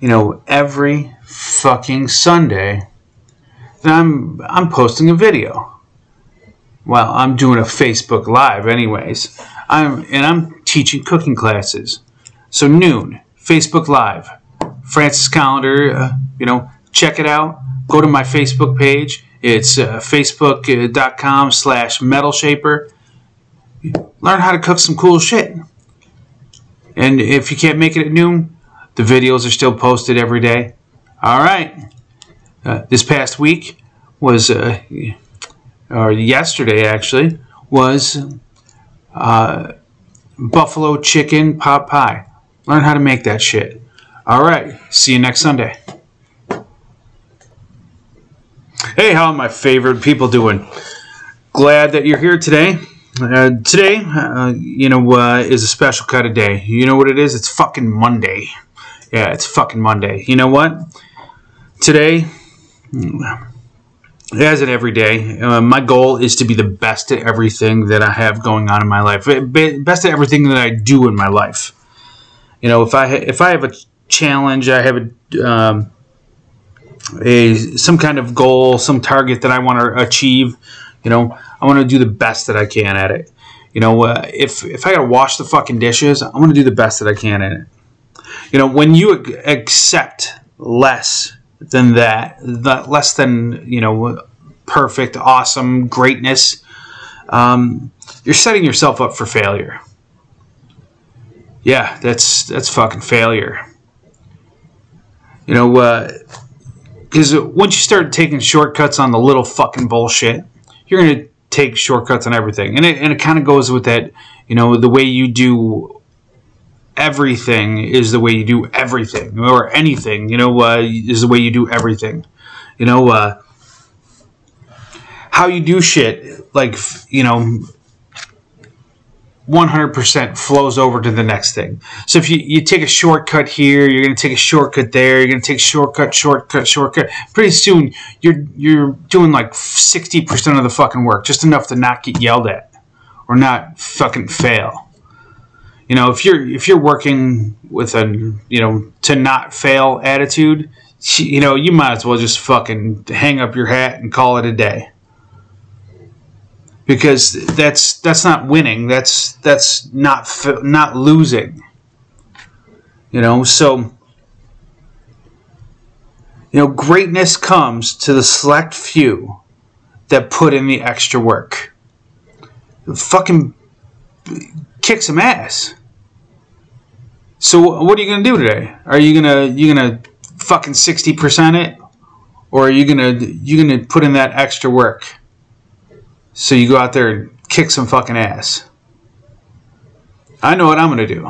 you know, every fucking Sunday that I'm I'm posting a video. Well, I'm doing a Facebook Live, anyways. I'm and I'm teaching cooking classes. So noon, Facebook Live, Francis Collender. Uh, you know, check it out. Go to my Facebook page. It's uh, facebook.com slash metal shaper. Learn how to cook some cool shit. And if you can't make it at noon, the videos are still posted every day. All right. Uh, this past week was, uh, or yesterday actually, was uh, buffalo chicken pot pie. Learn how to make that shit. All right. See you next Sunday. Hey, how are my favorite people doing? Glad that you're here today. Uh, today, uh, you know, uh, is a special kind of day. You know what it is? It's fucking Monday. Yeah, it's fucking Monday. You know what? Today, as in every day, uh, my goal is to be the best at everything that I have going on in my life. Best at everything that I do in my life. You know, if I if I have a challenge, I have a um, a some kind of goal, some target that I want to achieve. You know, I want to do the best that I can at it. You know, uh, if if I got to wash the fucking dishes, I'm to do the best that I can in it. You know, when you accept less than that, that less than you know, perfect, awesome, greatness, um, you're setting yourself up for failure. Yeah, that's that's fucking failure. You know, because uh, once you start taking shortcuts on the little fucking bullshit, you're to take shortcuts on everything. And it, and it kind of goes with that, you know, the way you do everything is the way you do everything, or anything, you know, uh, is the way you do everything. You know, uh, how you do shit, like, you know, 100% flows over to the next thing. So if you, you take a shortcut here, you're going to take a shortcut there, you're going to take shortcut, shortcut, shortcut. Pretty soon you're you're doing like 60% of the fucking work, just enough to not get yelled at or not fucking fail. You know, if you're if you're working with a, you know, to not fail attitude, you know, you might as well just fucking hang up your hat and call it a day because that's that's not winning. That's that's not not losing. You know, so you know, greatness comes to the select few that put in the extra work. Fucking kick some ass. So what are you gonna do today? Are you gonna you gonna fucking sixty percent it, or are you gonna you gonna put in that extra work? So you go out there and kick some fucking ass. I know what I'm to do.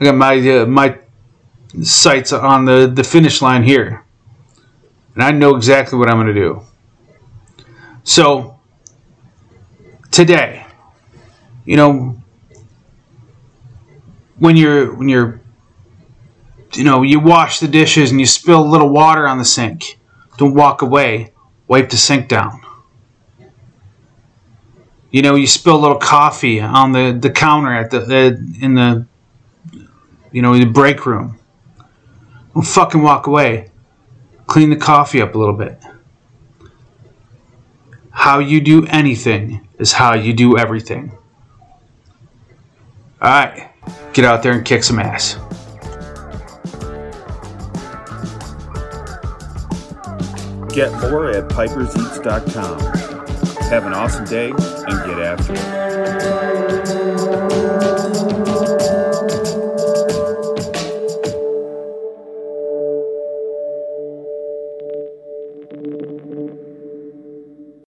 I got my uh, my sights on the, the finish line here. And I know exactly what I'm to do. So today, you know, when you're when you're you know, you wash the dishes and you spill a little water on the sink, don't walk away. Wipe the sink down. You know, you spill a little coffee on the, the counter at the uh, in the you know the break room. Don't fucking walk away. Clean the coffee up a little bit. How you do anything is how you do everything. All right, get out there and kick some ass. Get more at piperseats.com. Have an awesome day and get after it.